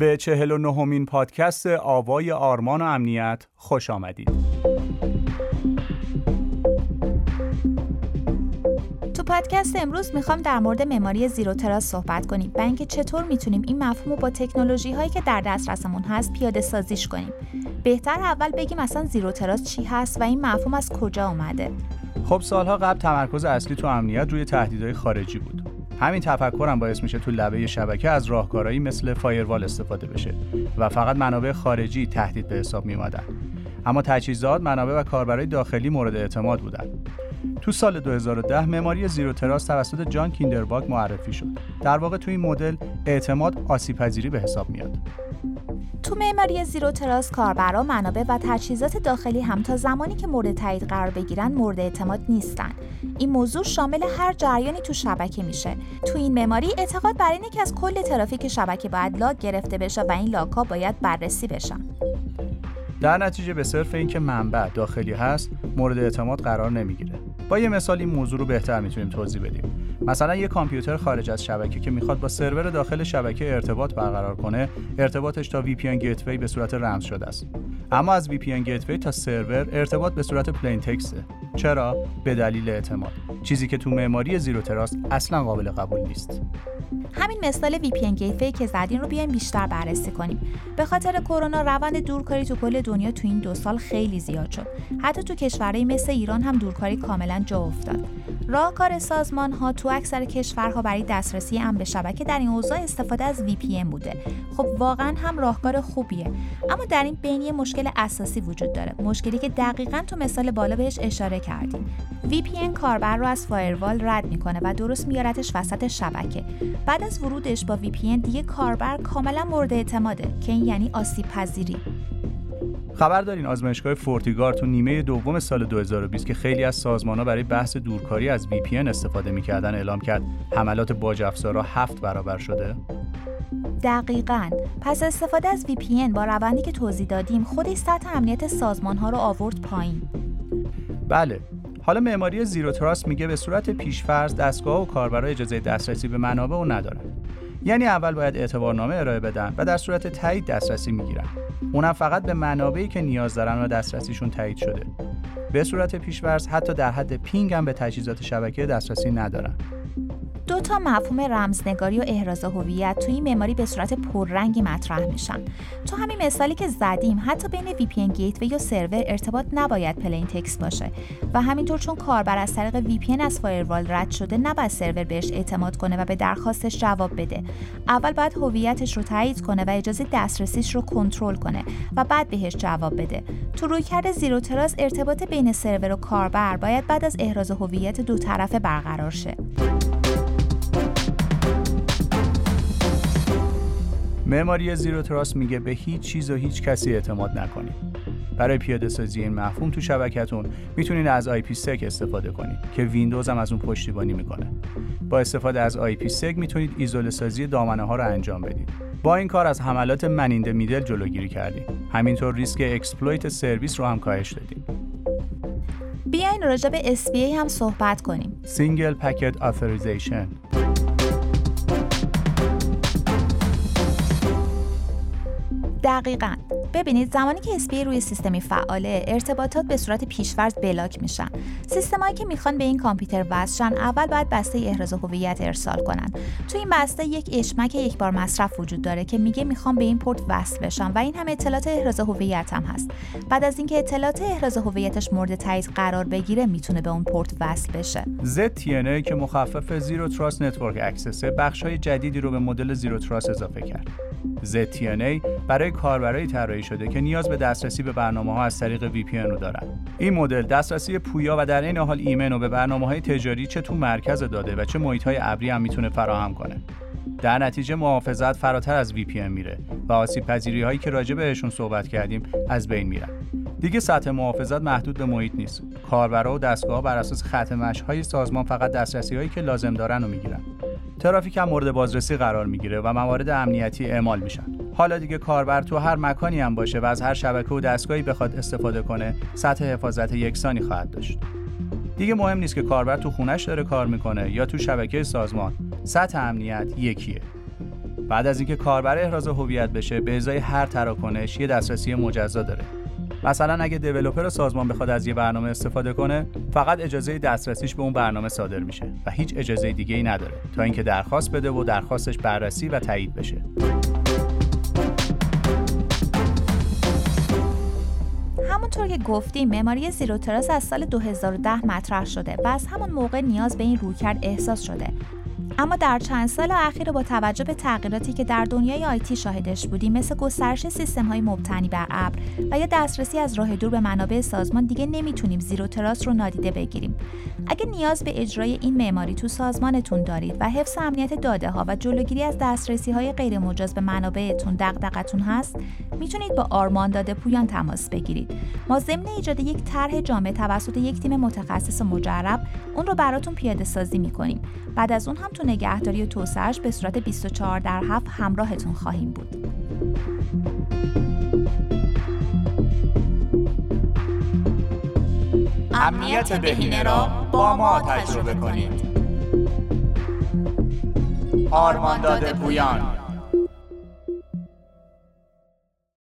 به چهل و نهمین پادکست آوای آرمان و امنیت خوش آمدید. تو پادکست امروز می‌خوام در مورد معماری زیرو تراس صحبت کنیم و اینکه چطور می‌تونیم این مفهوم رو با تکنولوژی هایی که در دسترسمون هست پیاده سازیش کنیم. بهتر اول بگیم اصلا زیرو تراس چی هست و این مفهوم از کجا اومده. خب سالها قبل تمرکز اصلی تو امنیت روی تهدیدهای خارجی بود. همین تفکرم باعث میشه تو لبه شبکه از راهکارهایی مثل فایروال استفاده بشه و فقط منابع خارجی تهدید به حساب می اما تجهیزات، منابع و کاربرای داخلی مورد اعتماد بودن. تو سال 2010 معماری زیرو تراس توسط جان کیندرباگ معرفی شد. در واقع تو این مدل اعتماد آسیب به حساب میاد. تو معماری زیرو تراس کاربرا منابع و تجهیزات داخلی هم تا زمانی که مورد تایید قرار بگیرن مورد اعتماد نیستن. این موضوع شامل هر جریانی تو شبکه میشه. تو این معماری اعتقاد بر اینه که از کل ترافیک شبکه باید لاگ گرفته بشه و این لاک ها باید بررسی بشن. در نتیجه به صرف اینکه منبع داخلی هست مورد اعتماد قرار نمی‌گیره. با یه مثال این موضوع رو بهتر می‌تونیم توضیح بدیم. مثلا یه کامپیوتر خارج از شبکه که می‌خواد با سرور داخل شبکه ارتباط برقرار کنه ارتباطش تا VPN گیتوی به صورت رمز شده است. اما از VPN گیتوی تا سرور ارتباط به صورت پلین تکسته چرا؟ به دلیل اعتماد. چیزی که تو معماری زیرو تراس اصلا قابل قبول نیست. همین مثال VPN گیتوی که زدین رو بیایم بیشتر بررسی کنیم. به خاطر کرونا روند دورکاری تو کل دنیا تو این دو سال خیلی زیاد شد. حتی تو کشورهای مثل ایران هم دورکاری کاملا جا افتاد. راهکار سازمان ها تو اکثر کشورها برای دسترسی امن به شبکه در این اوضاع استفاده از VPN بوده. خب واقعا هم راهکار خوبیه. اما در این بینی مشکل اساسی وجود داره. مشکلی که دقیقا تو مثال بالا بهش اشاره کردیم. VPN کاربر رو از فایروال رد می‌کنه و درست میارتش وسط شبکه. بعد از ورودش با VPN دیگه کاربر کاملا مورد اعتماده که این یعنی آسیب پذیری. خبر دارین آزمایشگاه فورتیگار تو نیمه دوم سال 2020 که خیلی از سازمانها برای بحث دورکاری از VPN استفاده می‌کردن اعلام کرد حملات باج افزارا هفت برابر شده؟ دقیقا. پس استفاده از VPN با روندی که توضیح دادیم خودش سطح امنیت سازمان ها رو آورد پایین. بله. حالا معماری زیرو تراست میگه به صورت پیشفرض دستگاه و کاربرای اجازه دسترسی به منابع و ندارن. یعنی اول باید اعتبارنامه ارائه بدن و در صورت تایید دسترسی می‌گیرن. اونم فقط به منابعی که نیاز دارن و دسترسیشون تایید شده. به صورت پیشورز حتی در حد پینگ هم به تجهیزات شبکه دسترسی ندارن. دو تا مفهوم رمزنگاری و احراز هویت توی معماری به صورت پررنگی مطرح میشن. تو همین مثالی که زدیم حتی بین VPN gateway و سرور ارتباط نباید plain text باشه و همینطور چون کاربر از طریق VPN از فایروال رد شده نباید سرور بهش اعتماد کنه و به درخواستش جواب بده. اول باید هویتش رو تایید کنه و اجازه دسترسیش رو کنترل کنه و بعد بهش جواب بده. تو رویکرد Zero Trust ارتباط بین سرور و کاربر باید بعد از احراز هویت دو طرفه برقرار شه. معماری Zero Trust میگه به هیچ چیز و هیچ کسی اعتماد نکنید. برای پیاده سازی این مفهوم تو شبکتون می‌تونید از IP-SEC استفاده کنید که ویندوز هم از اون پشتیبانی می‌کنه. با استفاده از IP-SEC می‌تونید ایزوله سازی دامنه ها رو انجام بدید. با این کار از حملات man in the middle جلوگیری کردیم. همینطور ریسک exploit سرویس رو هم کاهش دادیم. بیاین راجع به SPA هم صحبت کنیم. Single Packet Authorization دقیقا. ببینید زمانی که SPA روی سیستمی فعاله ارتباطات به صورت پیش‌فرض block میشن. سیستمایی که می‌خوان به این کامپیوتر وصل اول باید بسته احراز هویت ارسال کنن. تو این بسته یک HMAC یک بار مصرف وجود داره که میگه می‌خوام به این پورت وصل بشم و این هم اطلاعات احراز هویت هم هست. بعد از اینکه اطلاعات احراز هویتش مورد تایید قرار بگیره می‌تونه به اون پورت وصل بشه. ZTNA که مخفف Zero Trust Network Access ه بخش های جدیدی رو به مدل Zero Trust اضافه کرد. ZTNA برای کاربرای طراحی شده که نیاز به دسترسی به برنامه ها از طریق VPN رو دارن. این مدل دسترسی پویا و در این حال ایمن و به برنامه های تجاری چه تو مرکز داده و چه محیط های ابری هم می‌تونه فراهم کنه. در نتیجه محافظت فراتر از VPN میره و آسیب پذیری هایی که راجع بهشون صحبت کردیم از بین میرن. دیگه سطح محافظت محدود به محیط نیست. کاربرا و دستگاه بر اساس ختم های سازمان فقط دسترسی هایی که لازم دارن رو می‌گیرن. ترافیک هم مورد بازرسی قرار می‌گیره و موارد امنیتی اعمال میشن. حالا دیگه کاربر تو هر مکانی هم باشه و از هر شبکه و دستگاهی بخواد استفاده کنه سطح حفاظت یکسانی خواهد داشت. دیگه مهم نیست که کاربر تو خونش داره کار می‌کنه یا تو شبکه سازمان. سطح امنیت یکیه. بعد از اینکه کاربر احراز هویت بشه به ازای هر تراکنش یه دسترسی مجزا داره. مثلا اگه دیولپر سازمان بخواد از یه برنامه استفاده کنه فقط اجازه دسترسیش به اون برنامه صادر میشه و هیچ اجازه دیگه ای نداره تا اینکه درخواست بده و درخواستش بررسی و تایید بشه. همونطور که گفتیم معماری زیرو تراس از سال 2010 مطرح شده و از همون موقع نیاز به این رویکرد احساس شده. اما در چند سال اخیر با توجه به تغییراتی که در دنیای آیتی شاهدش بودیم مثل گسترش سیستم های مبتنی بر ابر و یا دسترسی از راه دور به منابع سازمان دیگه نمی‌تونیم زیرو تراس رو نادیده بگیریم. اگه نیاز به اجرای این معماری تو سازمانتون دارید و حفظ امنیت داده ها و جلوگیری از دسترسی های غیر مجاز به منابعتون دغدغتون هست می‌تونید با آرمان داده پویان تماس بگیرید. ما ضمن ایجاد یک طرح جامع توسط یک تیم متخصص مجرب اون رو براتون پیاده سازی می‌کنیم. بعد از اون هم تو نگهداری و توسعهش به صورت 24 در 7 همراهتون خواهیم بود. امنیت بهینه را با ما تجربه کنید. آرمان داده پویان